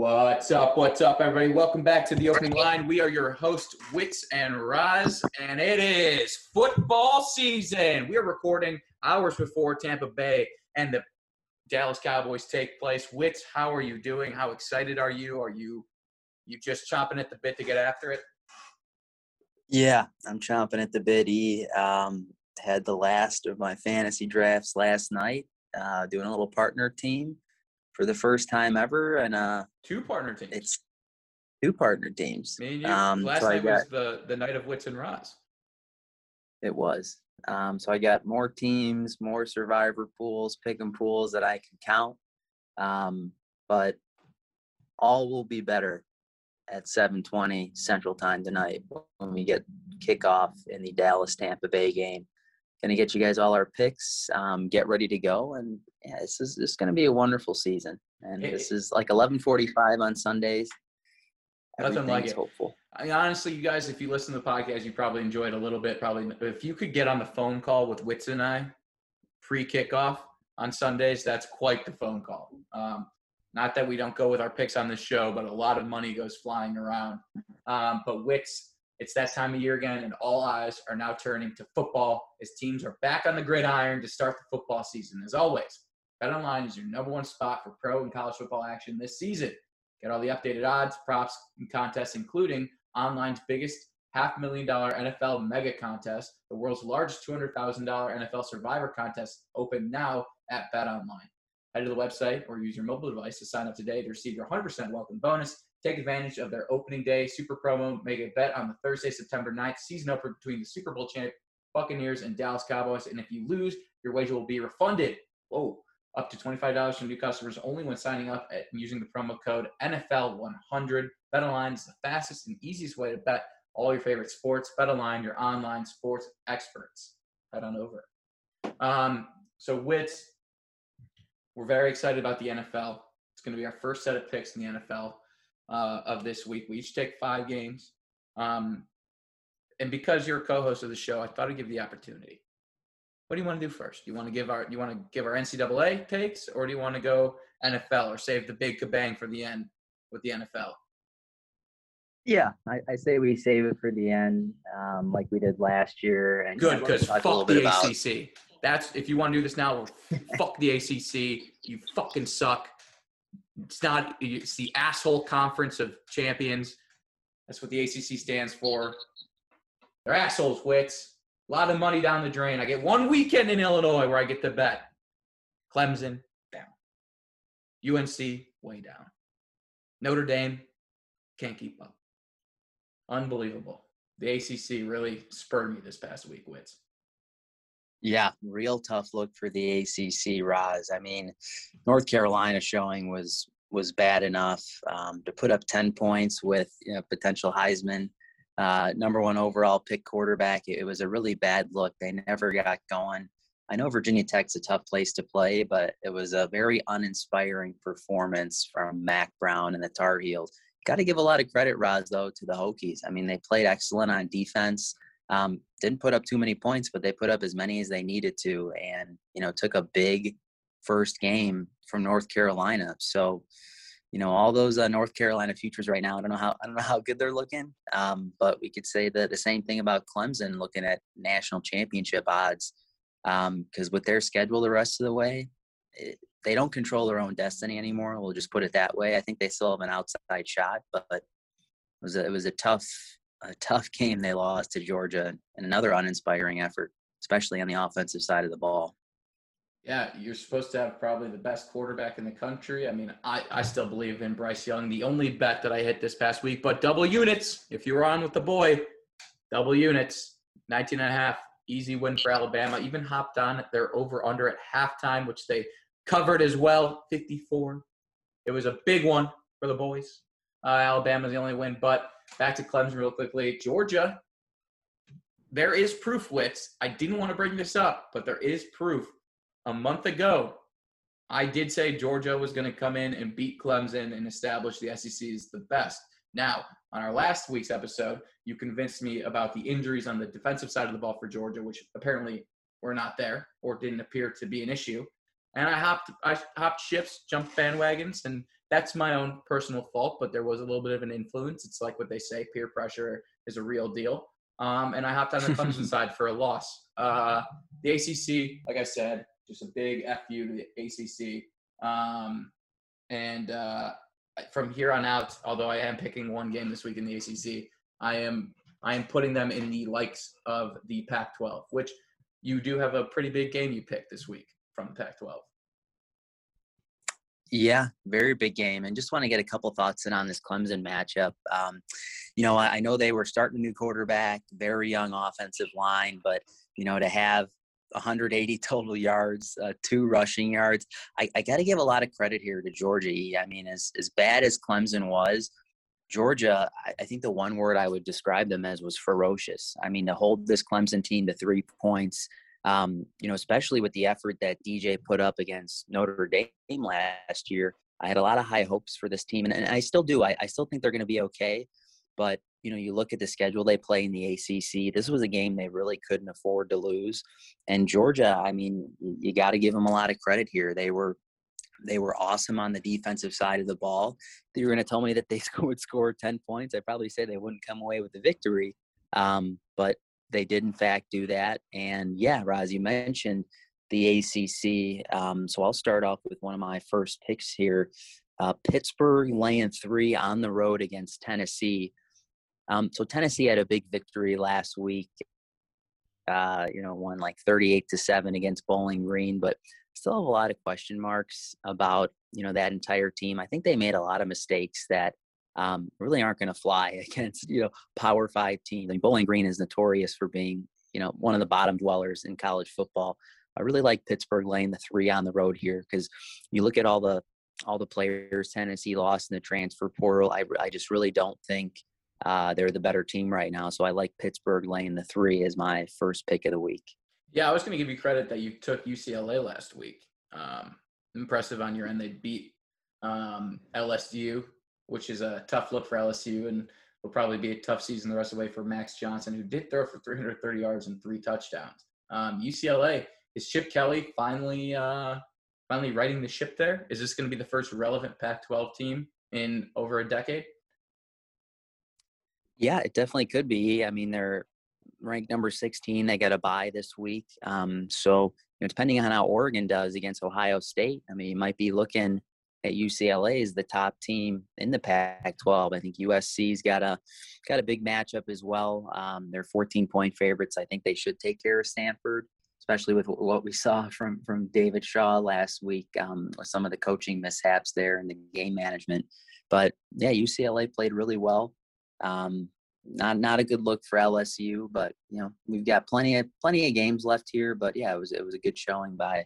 What's up? What's up, everybody? Welcome back to the opening line. We are your host, Wits and Raz, and it is football season. We are recording hours before Tampa Bay and the Dallas Cowboys take place. Wits, how are you doing? How excited are you? Are you you just chomping at the bit to get after it? Yeah, I'm chomping at the bit. E um, had the last of my fantasy drafts last night, uh, doing a little partner team for the first time ever, and uh, Two partner teams. it's two partner teams. Me and you. Um, Last so night was the, the night of Wits and Raz. It was. Um, so I got more teams, more survivor pools, picking pools that I can count. Um, but all will be better at 7:20 Central Time tonight when we get kickoff in the Dallas Tampa Bay game. Gonna get you guys all our picks. Um, get ready to go, and yeah, this is this is gonna be a wonderful season. And It- this is like 11:45 on Sundays. Nothing like it. hopeful. I mean, honestly, you guys, if you listen to the podcast, you probably enjoyed a little bit. Probably, if you could get on the phone call with Wits and I pre kickoff on Sundays, that's quite the phone call. Um, not that we don't go with our picks on this show, but a lot of money goes flying around. Um, but Wits, it's that time of year again, and all eyes are now turning to football as teams are back on the gridiron to start the football season. As always, BetOnline is your number one spot for pro and college football action this season. Get all the updated odds, props, and contests, including online's biggest half million dollar NFL mega contest, the world's largest $200,000 NFL survivor contest, open now at BetOnline. Head to the website or use your mobile device to sign up today to receive your 100% welcome bonus. Take advantage of their opening day super promo. Make a bet on the Thursday, September 9th season opener between the Super Bowl champ Buccaneers and Dallas Cowboys. And if you lose, your wager will be refunded. Whoa up to $25 from new customers only when signing up and using the promo code NFL100. BetOnline is the fastest and easiest way to bet all your favorite sports. BetOnline, your online sports experts. Head on over. Um, so, Wits, we're very excited about the NFL. It's going to be our first set of picks in the NFL uh, of this week. We each take five games. Um, and because you're a co-host of the show, I thought I'd give you the opportunity. What do you want to do first? Do you want to give our you want to give our NCAA takes, or do you want to go NFL, or save the big kabang for the end with the NFL? Yeah, I, I say we save it for the end, um, like we did last year. And Good, because talk a little fuck the about- ACC. That's if you want to do this now. Well, fuck the ACC. You fucking suck. It's not. It's the asshole conference of champions. That's what the ACC stands for. They're assholes, wits. A lot of money down the drain. I get one weekend in Illinois where I get to bet. Clemson down. UNC way down. Notre Dame can't keep up. Unbelievable. The ACC really spurred me this past week, wits. Yeah, real tough look for the ACC, Roz. I mean, North Carolina showing was was bad enough um, to put up ten points with you know, potential Heisman uh, number one overall pick quarterback. It, it was a really bad look. They never got going. I know Virginia Tech's a tough place to play, but it was a very uninspiring performance from Mack Brown and the Tar Heels. Got to give a lot of credit, Roz, though, to the Hokies. I mean, they played excellent on defense. Um, didn't put up too many points, but they put up as many as they needed to, and you know took a big first game from North Carolina. So you know, all those uh, North Carolina futures right now. I don't know how I don't know how good they're looking, um, but we could say that the same thing about Clemson looking at national championship odds because um, with their schedule the rest of the way, it, they don't control their own destiny anymore. We'll just put it that way. I think they still have an outside shot, but it was a, it was a tough a tough game they lost to Georgia and another uninspiring effort, especially on the offensive side of the ball. Yeah, you're supposed to have probably the best quarterback in the country. I mean, I, I still believe in Bryce Young. The only bet that I hit this past week, but double units. If you were on with the boy, double units, 19 and a half, easy win for Alabama. Even hopped on their over under at halftime, which they covered as well, 54. It was a big one for the boys. Uh, Alabama's the only win, but back to Clemson real quickly. Georgia, there is proof, Wits. I didn't want to bring this up, but there is proof a month ago, I did say Georgia was going to come in and beat Clemson and establish the SEC is the best. Now, on our last week's episode, you convinced me about the injuries on the defensive side of the ball for Georgia, which apparently were not there or didn't appear to be an issue. And I hopped, I hopped ships, jumped bandwagons, and that's my own personal fault. But there was a little bit of an influence. It's like what they say: peer pressure is a real deal. Um, and I hopped on the Clemson side for a loss. Uh, the ACC, like I said, just a big fu to the ACC. Um, and uh, from here on out, although I am picking one game this week in the ACC, I am I am putting them in the likes of the Pac-12, which you do have a pretty big game you picked this week from the Pac-12. Yeah, very big game. And just want to get a couple thoughts in on this Clemson matchup. Um, you know, I know they were starting a new quarterback, very young offensive line, but, you know, to have 180 total yards, uh, two rushing yards. I, I got to give a lot of credit here to Georgia. I mean, as as bad as Clemson was, Georgia, I, I think the one word I would describe them as was ferocious. I mean, to hold this Clemson team to three points, um, you know, especially with the effort that DJ put up against Notre Dame last year, I had a lot of high hopes for this team, and, and I still do. I, I still think they're going to be okay. But you know, you look at the schedule they play in the ACC. This was a game they really couldn't afford to lose. And Georgia, I mean, you got to give them a lot of credit here. They were they were awesome on the defensive side of the ball. If you were going to tell me that they would score 10 points, I'd probably say they wouldn't come away with the victory. Um, but they did, in fact, do that. And yeah, Roz, you mentioned the ACC. Um, so I'll start off with one of my first picks here. Uh, Pittsburgh laying three on the road against Tennessee. Um, so Tennessee had a big victory last week. Uh, you know, won like 38 to seven against Bowling Green, but still have a lot of question marks about you know that entire team. I think they made a lot of mistakes that um, really aren't going to fly against you know Power Five teams. I mean, Bowling Green is notorious for being you know one of the bottom dwellers in college football. I really like Pittsburgh laying the three on the road here because you look at all the all the players Tennessee lost in the transfer portal. I I just really don't think uh, they're the better team right now. So I like Pittsburgh laying the three as my first pick of the week. Yeah, I was going to give you credit that you took UCLA last week. Um, impressive on your end. They beat um, LSU, which is a tough look for LSU, and will probably be a tough season the rest of the way for Max Johnson, who did throw for 330 yards and three touchdowns. Um, UCLA is Chip Kelly finally uh, finally righting the ship there. Is this going to be the first relevant Pac-12 team in over a decade? Yeah, it definitely could be. I mean, they're ranked number 16. They got a bye this week. Um, so, you know, depending on how Oregon does against Ohio State, I mean, you might be looking at UCLA is the top team in the Pac-12. I think USC's got a got a big matchup as well. Um, they're 14 point favorites. I think they should take care of Stanford, especially with what we saw from from David Shaw last week um, with some of the coaching mishaps there and the game management. But yeah, UCLA played really well. Um, not not a good look for LSU, but you know we've got plenty of plenty of games left here. But yeah, it was it was a good showing by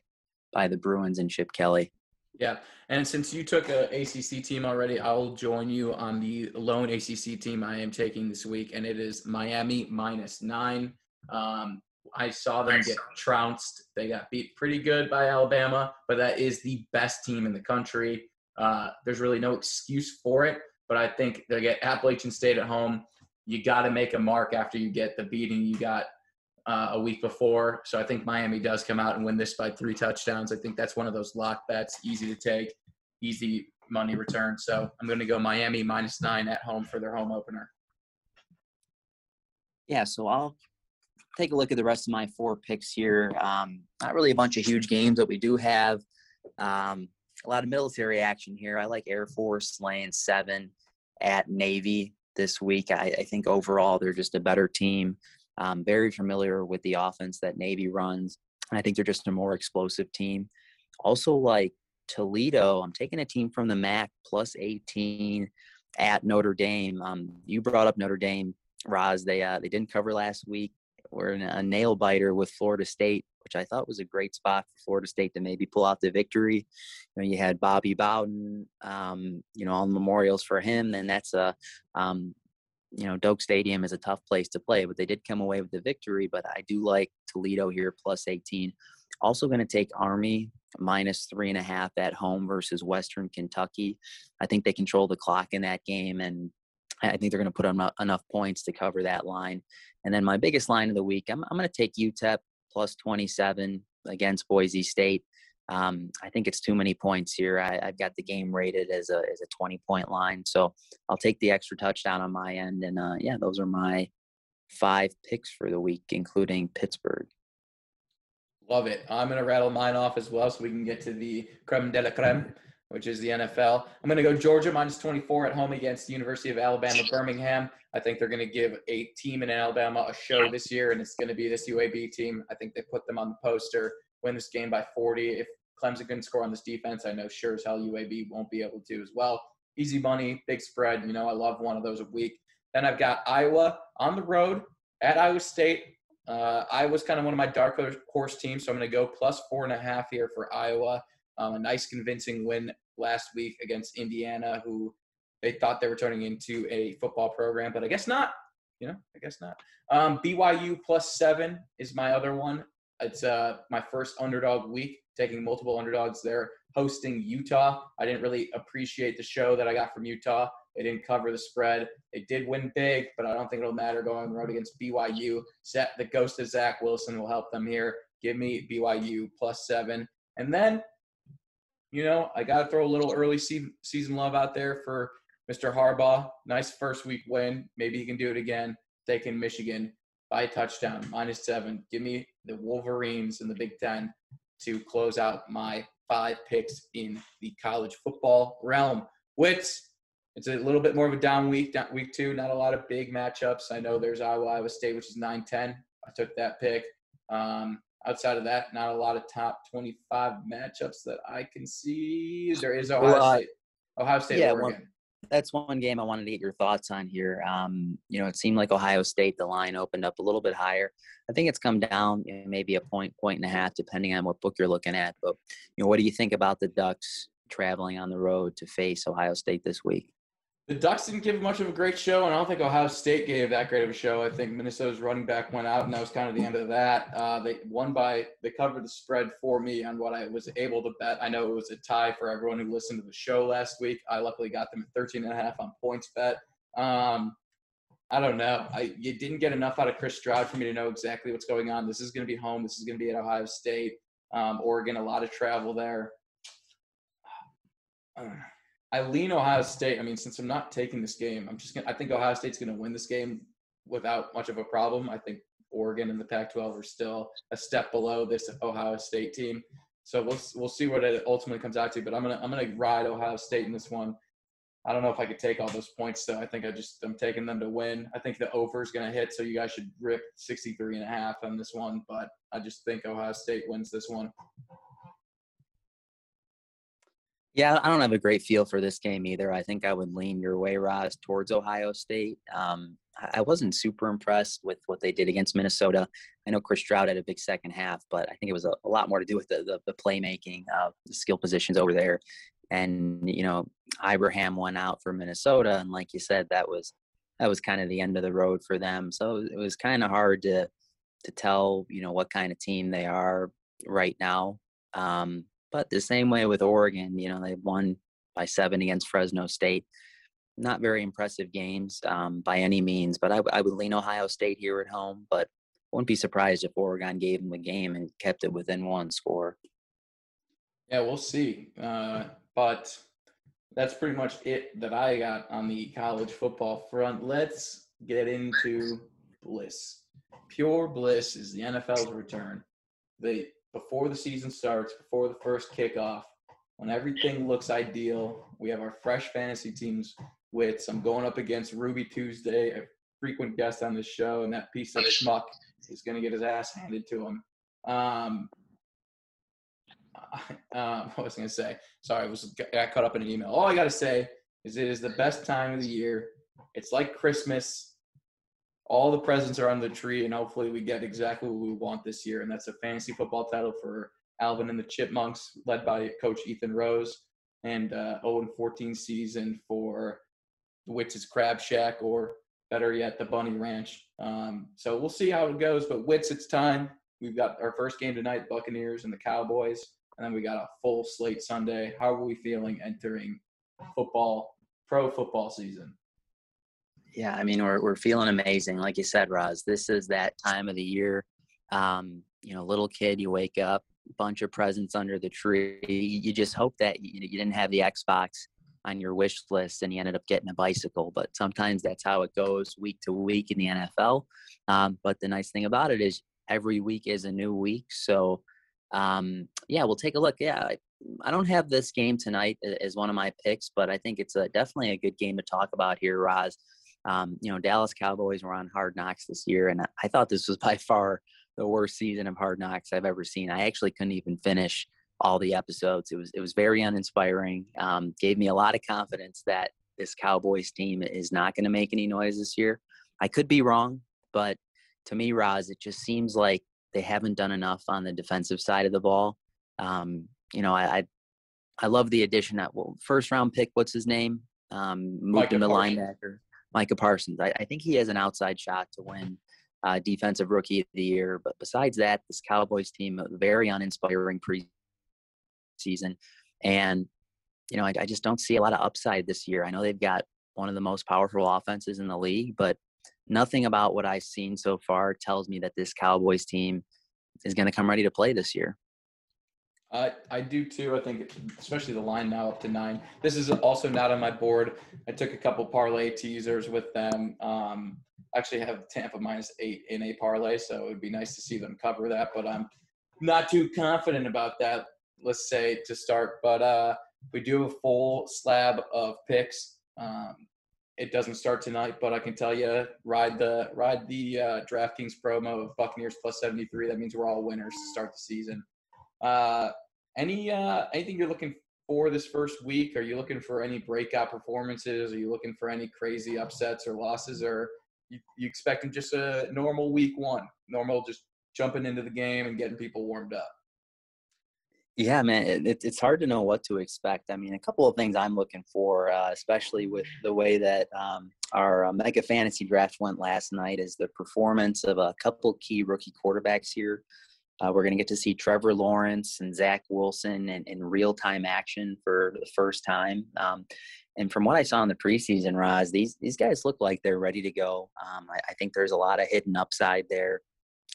by the Bruins and Chip Kelly. Yeah, and since you took a ACC team already, I'll join you on the lone ACC team I am taking this week, and it is Miami minus nine. Um, I saw them get trounced. They got beat pretty good by Alabama, but that is the best team in the country. Uh, there's really no excuse for it but I think they get Appalachian State at home. You got to make a mark after you get the beating you got uh, a week before. So I think Miami does come out and win this by three touchdowns. I think that's one of those lock bets, easy to take, easy money return. So I'm going to go Miami minus nine at home for their home opener. Yeah, so I'll take a look at the rest of my four picks here. Um, not really a bunch of huge games, but we do have um, a lot of military action here. I like Air Force laying seven at Navy this week. I, I think overall they're just a better team. Um, very familiar with the offense that Navy runs. And I think they're just a more explosive team. Also, like Toledo, I'm taking a team from the MAC plus 18 at Notre Dame. Um, you brought up Notre Dame, Roz. They uh, they didn't cover last week. We're in a nail biter with Florida State, which I thought was a great spot for Florida State to maybe pull out the victory. You know, you had Bobby Bowden, um, you know, all memorials for him. Then that's a, um, you know, Doak Stadium is a tough place to play, but they did come away with the victory. But I do like Toledo here plus 18. Also going to take Army minus three and a half at home versus Western Kentucky. I think they control the clock in that game, and I think they're going to put on uh, enough points to cover that line. And then my biggest line of the week, I'm, I'm going to take UTEP plus 27 against Boise State. Um, I think it's too many points here. I, have got the game rated as a as a 20 point line, so I'll take the extra touchdown on my end. And uh, yeah, those are my five picks for the week, including Pittsburgh. Love it. I'm to rattle mine off as well so we can get to the creme de la creme, which is the NFL. I'm to go Georgia minus 24 at home against the University of Alabama Birmingham. I think they're to give a team in Alabama a show this year, and it's to be this UAB team. I think they put them on the poster, win this game by 40. If Clemson can score on this defense, I know sure as hell UAB won't be able to as well. Easy money, big spread. You know, I love one of those a week. Then I've got Iowa on the road at Iowa State. Uh, Iowa's kind of one of my dark horse teams, so I'm going to go plus four and a half here for Iowa. Um, a nice, convincing win last week against Indiana, who they thought they were turning into a football program, but I guess not. You know, I guess not. Um, BYU plus seven is my other one. It's uh, my first underdog week, taking multiple underdogs there, hosting Utah. I didn't really appreciate the show that I got from Utah. They didn't cover the spread. They did win big, but I don't think it'll matter going the road against BYU. Set the ghost of Zach Wilson will help them here. Give me BYU plus seven. And then, you know, I got to throw a little early season love out there for Mr. Harbaugh. Nice first week win. Maybe he can do it again. Taking Michigan by touchdown, minus seven. Give me the Wolverines in the Big Ten to close out my five picks in the college football realm. Wits, it's a little bit more of a down week, down week two. Not a lot of big matchups. I know there's Iowa, Iowa State, which is 9 10. I took that pick. Um, outside of that, not a lot of top 25 matchups that I can see. There is Ohio well, uh, State. Ohio State, yeah, Oregon. One, that's one game I wanted to get your thoughts on here. Um, you know, it seemed like Ohio State, the line opened up a little bit higher. I think it's come down you know, maybe a point, point and a half, depending on what book you're looking at. But, you know, what do you think about the Ducks traveling on the road to face Ohio State this week? The Ducks didn't give much of a great show, and I don't think Ohio State gave that great of a show. I think Minnesota's running back went out, and that was kind of the end of that. Uh, they won by they covered the spread for me on what I was able to bet. I know it was a tie for everyone who listened to the show last week. I luckily got them at 13 and a half on points bet. Um, I don't know. I you didn't get enough out of Chris Stroud for me to know exactly what's going on. This is going to be home. This is going to be at Ohio State, um, Oregon. A lot of travel there. I lean Ohio State. I mean, since I'm not taking this game, I'm just gonna. I think Ohio State's going to win this game without much of a problem. I think Oregon and the Pac-12 are still a step below this Ohio State team. So we'll we'll see what it ultimately comes out to. But I'm gonna I'm gonna ride Ohio State in this one. I don't know if I could take all those points though. I think I just I'm taking them to win. I think the over is going to hit, so you guys should rip 63 and a half on this one. But I just think Ohio State wins this one. Yeah, I don't have a great feel for this game either. I think I would lean your way, Roz, towards Ohio State. Um, I wasn't super impressed with what they did against Minnesota. I know Chris Stroud had a big second half, but I think it was a, a lot more to do with the, the, the playmaking, uh, the skill positions over there. And, you know, Ibrahim went out for Minnesota. And like you said, that was that was kind of the end of the road for them. So it was kind of hard to to tell, you know, what kind of team they are right now. Um, but the same way with Oregon, you know, they won by seven against Fresno State. Not very impressive games um, by any means, but I, I, would lean Ohio State here at home. But wouldn't be surprised if Oregon gave them a game and kept it within one score. Yeah, we'll see. Uh, but that's pretty much it that I got on the college football front. Let's get into bliss. Pure bliss is the NFL's return. They before the season starts, before the first kickoff, when everything looks ideal, we have our fresh fantasy teams. With I'm going up against Ruby Tuesday, a frequent guest on this show, and that piece of schmuck is going to get his ass handed to him. Um, uh, what was I going to say? Sorry, I was got caught up in an email. All I got to say is it is the best time of the year. It's like Christmas. All the presents are on the tree, and hopefully we get exactly what we want this year. And that's a fantasy football title for Alvin and the Chipmunks, led by Coach Ethan Rose, and uh, 0 14 season for the Witz's Crab Shack, or better yet, the Bunny Ranch. Um, so we'll see how it goes. But Wits, it's time. We've got our first game tonight, Buccaneers and the Cowboys, and then we got a full slate Sunday. How are we feeling entering football, pro football season? Yeah, I mean we're we're feeling amazing, like you said, Roz. This is that time of the year. Um, you know, little kid, you wake up, bunch of presents under the tree. You just hope that you, you didn't have the Xbox on your wish list and you ended up getting a bicycle. But sometimes that's how it goes week to week in the NFL. Um, but the nice thing about it is every week is a new week. So um, yeah, we'll take a look. Yeah, I, I, don't have this game tonight as one of my picks, but I think it's a, definitely a good game to talk about here, Roz. Um, you know, Dallas Cowboys were on Hard Knocks this year, and I thought this was by far the worst season of Hard Knocks I've ever seen. I actually couldn't even finish all the episodes. It was it was very uninspiring. Um, gave me a lot of confidence that this Cowboys team is not going to make any noise this year. I could be wrong, but to me, Roz, it just seems like they haven't done enough on the defensive side of the ball. Um, you know, I, I, I love the addition that well, first round pick. What's his name? Um, moved him to linebacker. Micah Parsons. I, I, think he has an outside shot to win uh, defensive rookie of the year. But besides that, this Cowboys team very uninspiring preseason, and you know I, I just don't see a lot of upside this year. I know they've got one of the most powerful offenses in the league, but nothing about what I've seen so far tells me that this Cowboys team is going to come ready to play this year. I, I do too. I think, especially the line now up to nine. This is also not on my board. I took a couple parlay teasers with them. Um, actually have Tampa minus eight in a parlay, so it would be nice to see them cover that. But I'm not too confident about that. Let's say to start, but uh, we do a full slab of picks. Um, it doesn't start tonight, but I can tell you, ride the ride the uh, DraftKings promo of Buccaneers plus seventy three. That means we're all winners to start the season. Uh, any uh, anything you're looking for this first week? Are you looking for any breakout performances? Are you looking for any crazy upsets or losses, or you, you expecting just a normal week one, normal just jumping into the game and getting people warmed up? Yeah, man, it, it's hard to know what to expect. I mean, a couple of things I'm looking for, uh, especially with the way that um, our uh, mega fantasy draft went last night, is the performance of a couple key rookie quarterbacks here. Uh, we're going to get to see Trevor Lawrence and Zach Wilson in, in real time action for the first time. Um, and from what I saw in the preseason, Roz, these these guys look like they're ready to go. Um, I, I think there's a lot of hidden upside there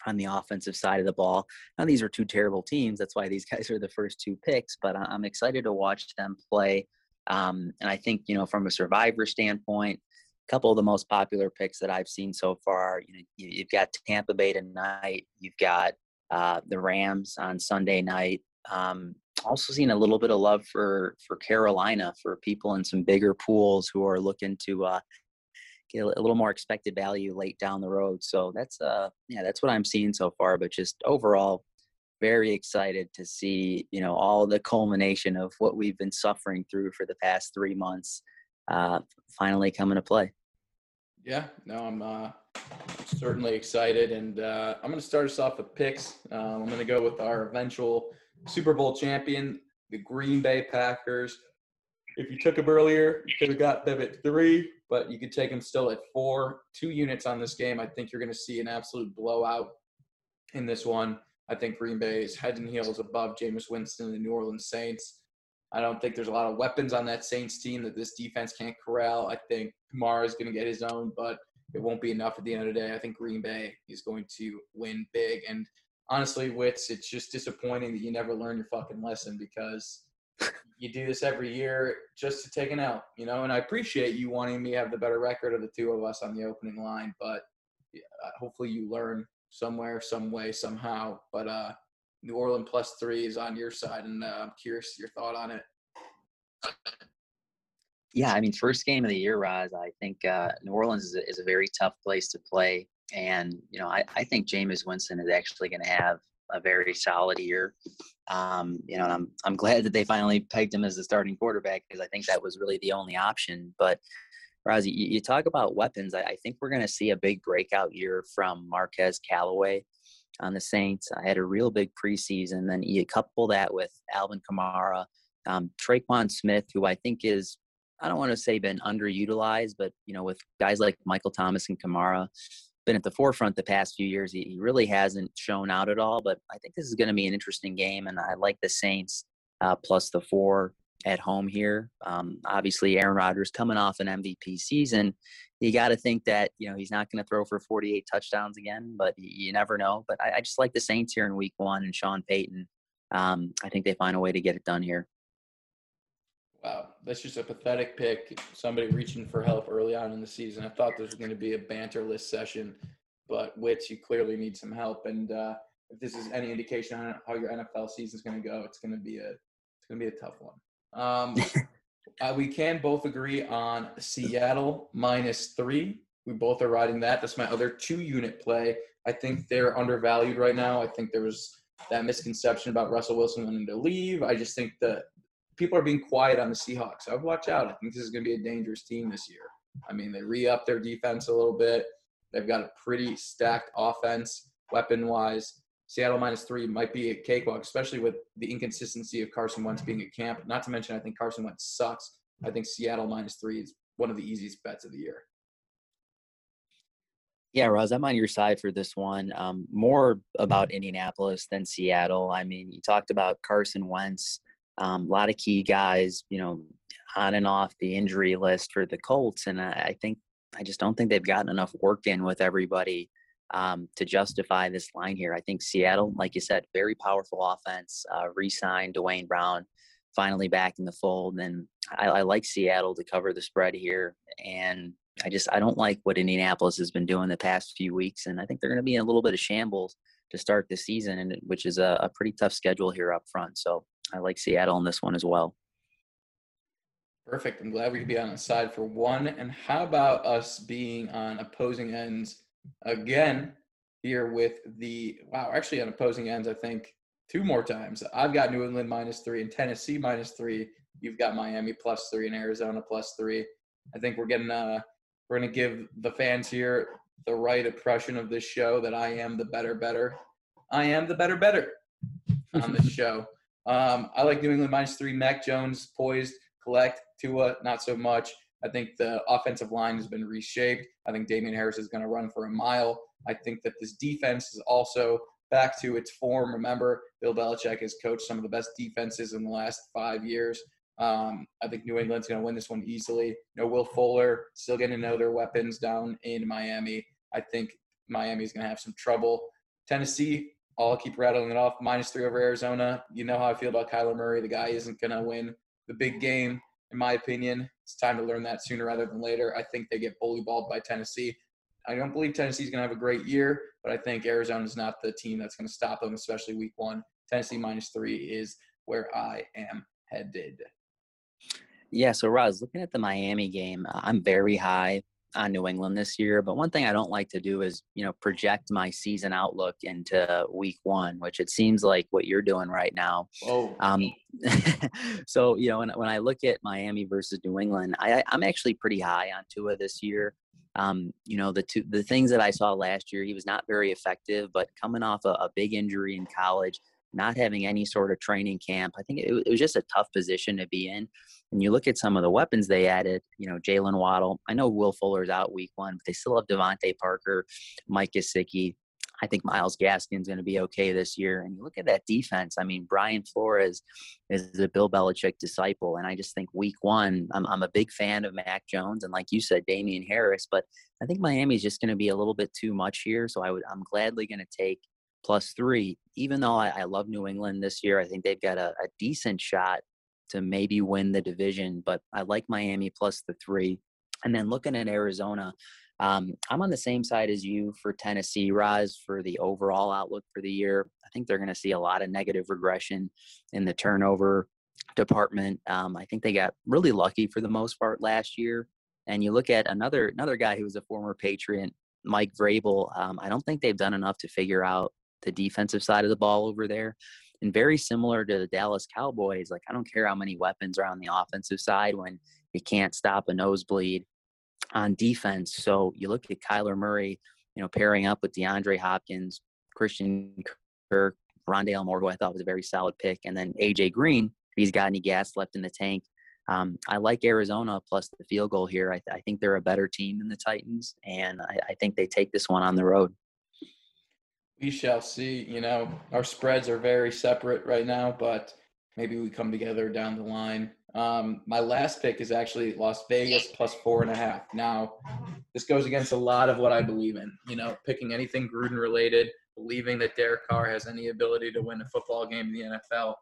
on the offensive side of the ball. Now, these are two terrible teams. That's why these guys are the first two picks, but I'm excited to watch them play. Um, and I think, you know, from a survivor standpoint, a couple of the most popular picks that I've seen so far, you know, you, have got Tampa Bay tonight, you've got uh, the Rams on Sunday night. Um, also seen a little bit of love for for Carolina for people in some bigger pools who are looking to uh, get a little more expected value late down the road. So that's uh yeah, that's what I'm seeing so far. But just overall, very excited to see you know all the culmination of what we've been suffering through for the past three months uh, finally coming to play. Yeah, no, I'm uh, certainly excited, and uh, I'm going to start us off with picks. Um, I'm going to go with our eventual Super Bowl champion, the Green Bay Packers. If you took them earlier, you could have got them at three but you could take them still at four, two units on this game. I think you're going to see an absolute blowout in this one. I think Green Bay is head and heels above Jameis Winston and the New Orleans Saints. I don't think there's a lot of weapons on that Saints team that this defense can't corral. I think Kamara is going to get his own, but it won't be enough at the end of the day. I think Green Bay is going to win big. And honestly, Wits, it's just disappointing that you never learn your fucking lesson because you do this every year just to take an L, you know. And I appreciate you wanting me to have the better record of the two of us on the opening line, but hopefully you learn somewhere, some way, somehow. But uh, New Orleans plus three is on your side, and uh, I'm curious your thought on it. Yeah, I mean, first game of the year, Roz. I think uh, New Orleans is a, is a very tough place to play, and you know, I, I think Jameis Winston is actually going to have a very solid year. Um, you know, I'm I'm glad that they finally pegged him as the starting quarterback because I think that was really the only option. But Rosie, you, you talk about weapons. I, I think we're going to see a big breakout year from Marquez Callaway on the Saints. I had a real big preseason. Then you couple that with Alvin Kamara, um, Tre'Quan Smith, who I think is I don't want to say been underutilized, but you know, with guys like Michael Thomas and Kamara, been at the forefront the past few years. He, he really hasn't shown out at all. But I think this is going to be an interesting game, and I like the Saints uh, plus the four at home here. Um, obviously, Aaron Rodgers coming off an MVP season. You got to think that you know he's not going to throw for 48 touchdowns again, but you never know. But I, I, just like the Saints here in Week One and Sean Payton. Um, I think they find a way to get it done here. Wow, that's just a pathetic pick. Somebody reaching for help early on in the season. I thought this was going to be a banterless session, but Wits, you clearly need some help. And uh, if this is any indication on how your NFL season is going to go, it's going to be a it's going to be a tough one. Um, uh, we can both agree on Seattle minus three. We both are riding that. That's my other two unit play. I think they're undervalued right now. I think there was that misconception about Russell Wilson wanting to leave. I just think that people are being quiet on the Seahawks. I would watch out. I think this is going to be a dangerous team this year. I mean, they re up their defense a little bit. They've got a pretty stacked offense, weapon wise. Seattle minus three might be a cakewalk, especially with the inconsistency of Carson Wentz being at camp. Not to mention, I think Carson Wentz sucks. I think Seattle minus three is one of the easiest bets of the year. Yeah, Roz, I'm on your side for this one. Um, more about Indianapolis than Seattle. I mean, you talked about Carson Wentz. Um, a lot of key guys, you know, on and off the injury list for the Colts, and I, I think I just don't think they've gotten enough work in with everybody um, to justify this line here. I think Seattle, like you said, very powerful offense. Uh, re-signed Duane Brown, finally back in the fold, and I, I like Seattle to cover the spread here. And I just I don't like what Indianapolis has been doing the past few weeks, and I think they're going to be in a little bit of shambles to start the season, and which is a, a pretty tough schedule here up front. So I like Seattle in this one as well. Perfect. I'm glad we could be on the side for one. And how about us being on opposing ends again here with the wow, actually on opposing ends, I think two more times. I've got New England minus three and Tennessee minus three. You've got Miami plus three and Arizona plus three. I think we're getting uh we're gonna give the fans here the right impression of this show that I am the better better. I am the better better on this show. Um, I like New England minus three. Mac Jones poised, collect. Tua, not so much. I think the offensive line has been reshaped. I think Damien Harris is going to run for a mile. I think that this defense is also back to its form. Remember, Bill Belichick has coached some of the best defenses in the last five years. Um, I think New England's going to win this one easily. No Will Fuller, still getting to know their weapons down in Miami. I think Miami's going to have some trouble. Tennessee, I'll keep rattling it off. Minus three over Arizona. You know how I feel about Kyler Murray. The guy isn't going to win the big game, in my opinion. It's time to learn that sooner rather than later. I think they get bully balled by Tennessee. I don't believe Tennessee's going to have a great year, but I think Arizona is not the team that's going to stop them, especially week one. Tennessee minus three is where I am headed. Yeah, so Roz, looking at the Miami game, uh, I'm very high on New England this year. But one thing I don't like to do is, you know, project my season outlook into week one, which it seems like what you're doing right now. Oh. Um, so, you know, when, when I look at Miami versus New England, I, I'm actually pretty high on Tua this year. Um, you know, the two the things that I saw last year, he was not very effective, but coming off a, a big injury in college, not having any sort of training camp. I think it, it, was just a tough position to be in. And you look at some of the weapons they added, you know, Jaylen Waddle. I know Will Fuller's out week one, but they still have DeVante Parker, Mike Gesicki. I think Myles Gaskin's going to be okay this year. And you look at that defense. I mean, Brian Flores is a Bill Belichick disciple, and I just think Week One, I'm I'm a big fan of Mac Jones, and like you said, Damien Harris. But I think Miami's just going to be a little bit too much here. So I would I'm gladly going to take plus three. Even though I, I, love New England this year, I think they've got a, a decent shot to maybe win the division, but I like Miami plus the three. And then looking at Arizona, um, I'm on the same side as you for Tennessee, Roz, for the overall outlook for the year. I think they're going to see a lot of negative regression in the turnover department. Um, I think they got really lucky for the most part last year. And you look at another another guy who was a former Patriot, Mike Vrabel. Um, I don't think they've done enough to figure out the defensive side of the ball over there. And very similar to the Dallas Cowboys, like I don't care how many weapons are on the offensive side when you can't stop a nosebleed on defense. So you look at Kyler Murray, you know, pairing up with DeAndre Hopkins, Christian Kirk, Rondale Moore, who I thought was a very solid pick, and then AJ Green. If he's got any gas left in the tank. Um, I like Arizona plus the field goal here. I, th- I, think they're a better team than the Titans, and I, I think they take this one on the road. We shall see. You know, our spreads are very separate right now, but maybe we come together down the line. Um, my last pick is actually Las Vegas plus four and a half. Now, this goes against a lot of what I believe in. You know, picking anything Gruden related, believing that Derek Carr has any ability to win a football game in the NFL.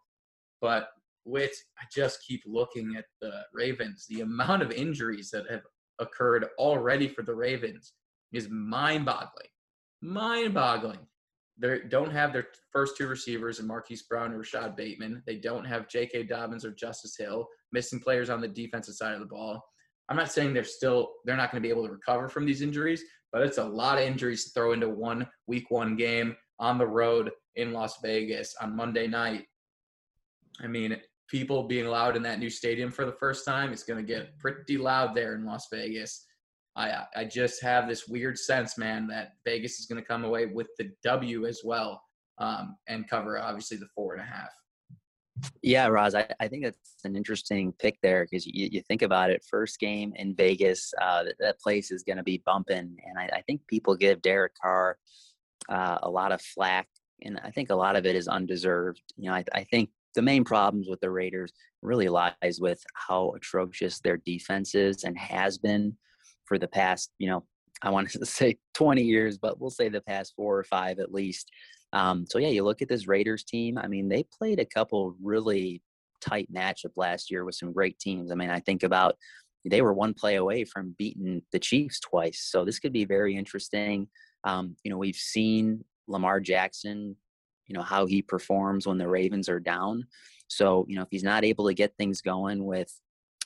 But with, I just keep looking at the Ravens. The amount of injuries that have occurred already for the Ravens is mind boggling. mind boggling. They don't have their first two receivers in Marquise Brown and Rashod Bateman. They don't have J.K. Dobbins or Justice Hill. Missing players on the defensive side of the ball. I'm not saying they're still they're not going to be able to recover from these injuries, but it's a lot of injuries to throw into one week one game on the road in Las Vegas on Monday night. I mean, people being loud in that new stadium for the first time, it's going to get pretty loud there in Las Vegas. I I just have this weird sense, man, that Vegas is going to come away with the W as well, um, and cover obviously the four and a half. Yeah, Roz, I, I think that's an interesting pick there because you, you think about it. First game in Vegas, uh, that, that place is going to be bumping, and I, I, think people give Derek Carr uh, a lot of flack, and I think a lot of it is undeserved. You know, I, I think the main problems with the Raiders really lies with how atrocious their defense is and has been for the past, you know, I want to say 20 years, but we'll say the past four or five at least. Um, so yeah, you look at this Raiders team. I mean, they played a couple really tight matchup last year with some great teams. I mean, I think about they were one play away from beating the Chiefs twice. So this could be very interesting. Um, you know, we've seen Lamar Jackson, you know, how he performs when the Ravens are down. So, you know, if he's not able to get things going with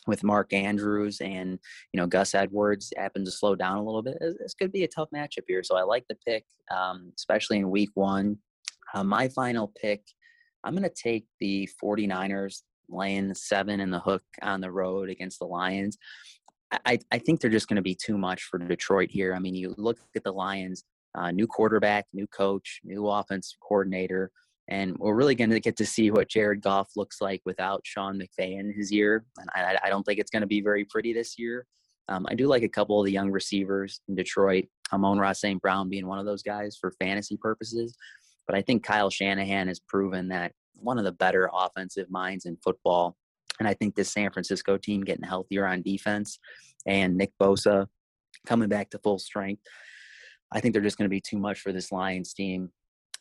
with Mark Andrews and you know Gus Edwards happen to slow down a little bit. This could be a tough matchup here, so I like the pick, um, especially in Week One. Uh, my final pick, I'm going to take the 49ers laying seven in the hook on the road against the Lions. I, I think they're just going to be too much for Detroit here. I mean, you look at the Lions, uh, new quarterback, new coach, new offense coordinator. And we're really going to get to see what Jared Goff looks like without Sean McVay in his year. And I, I don't think it's going to be very pretty this year. Um, I do like a couple of the young receivers in Detroit, Amon-Ra St. Brown being one of those guys for fantasy purposes. But I think Kyle Shanahan has proven that one of the better offensive minds in football. And I think this San Francisco team getting healthier on defense and Nick Bosa coming back to full strength, I think they're just going to be too much for this Lions team.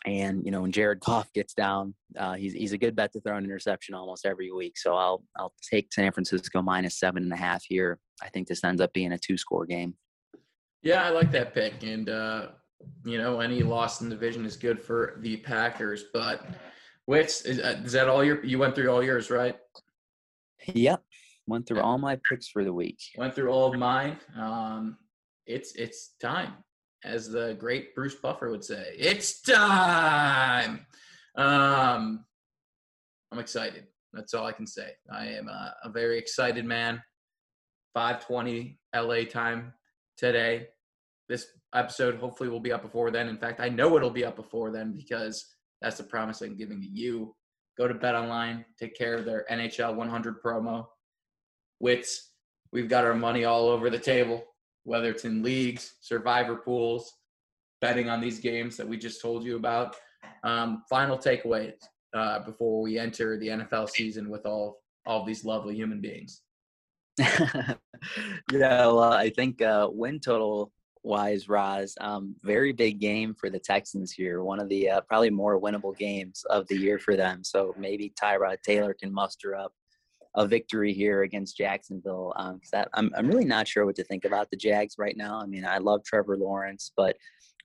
And you know, when Jared Goff gets down, uh, he's he's a good bet to throw an interception almost every week. So I'll I'll take San Francisco minus seven and a half here. I think this ends up being a two score game. Yeah, I like that pick, and uh, you know, any loss in the division is good for the Packers. But which is, uh, is that all your? You went through all yours, right? Yep, went through all my picks for the week. Went through all of mine. Um, it's it's time as the great Bruce Buffer would say. It's time. Um, I'm excited. That's all I can say. I am a, a very excited man. 5:20 LA time today. This episode hopefully will be up before then. In fact, I know it'll be up before then because that's the promise I'm giving to you. Go to Bet Online, take care of their NFL 100 promo. Wits, we've got our money all over the table whether it's in leagues, survivor pools, betting on these games that we just told you about. Um, final takeaways uh, before we enter the NFL season with all all these lovely human beings. yeah, well, I think uh, win total wise, Roz, um, very big game for the Texans here. One of the uh, probably more winnable games of the year for them. So maybe Tyrod Taylor can muster up a victory here against Jacksonville. Um, cause I'm I'm really not sure what to think about the Jags right now. I mean, I love Trevor Lawrence, but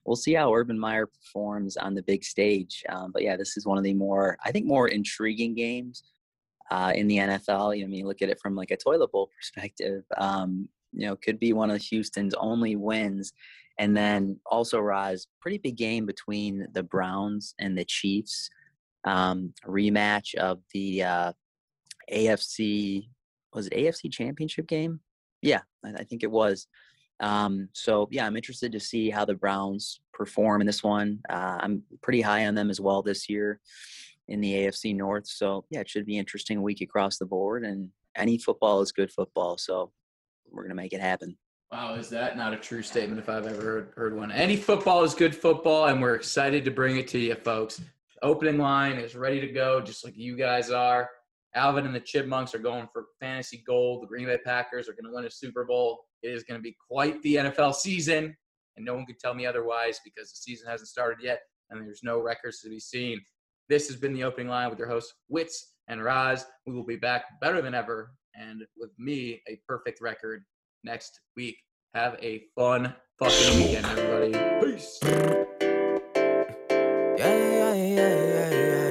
we'll see how Urban Meyer performs on the big stage. Um, but yeah, this is one of the more I think more intriguing games uh, in the NFL. You know, I mean, look at it from like a toilet bowl perspective. Um, you know, could be one of Houston's only wins. And then also, Roz, pretty big game between the Browns and the Chiefs. Um, rematch of the uh, AFC was it AFC Championship game? Yeah, I, think it was. Um, so yeah, I'm interested to see how the Browns perform in this one. Uh, I'm pretty high on them as well this year in the AFC North. So yeah, it should be interesting week across the board. And any football is good football. So we're gonna make it happen. Wow, is that not a true statement if I've ever heard, heard one? Any football is good football, and we're excited to bring it to you, folks. opening line is ready to go, just like you guys are. Alvin and the Chipmunks are going for fantasy gold. The Green Bay Packers are going to win a Super Bowl. It is going to be quite the NFL season, and no one could tell me otherwise because the season hasn't started yet, and there's no records to be seen. This has been the opening line with your hosts, Wits and Raz. We will be back better than ever, and with me, a perfect record next week. Have a fun fucking weekend, everybody. Peace. Yeah, yeah, yeah,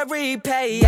every pay,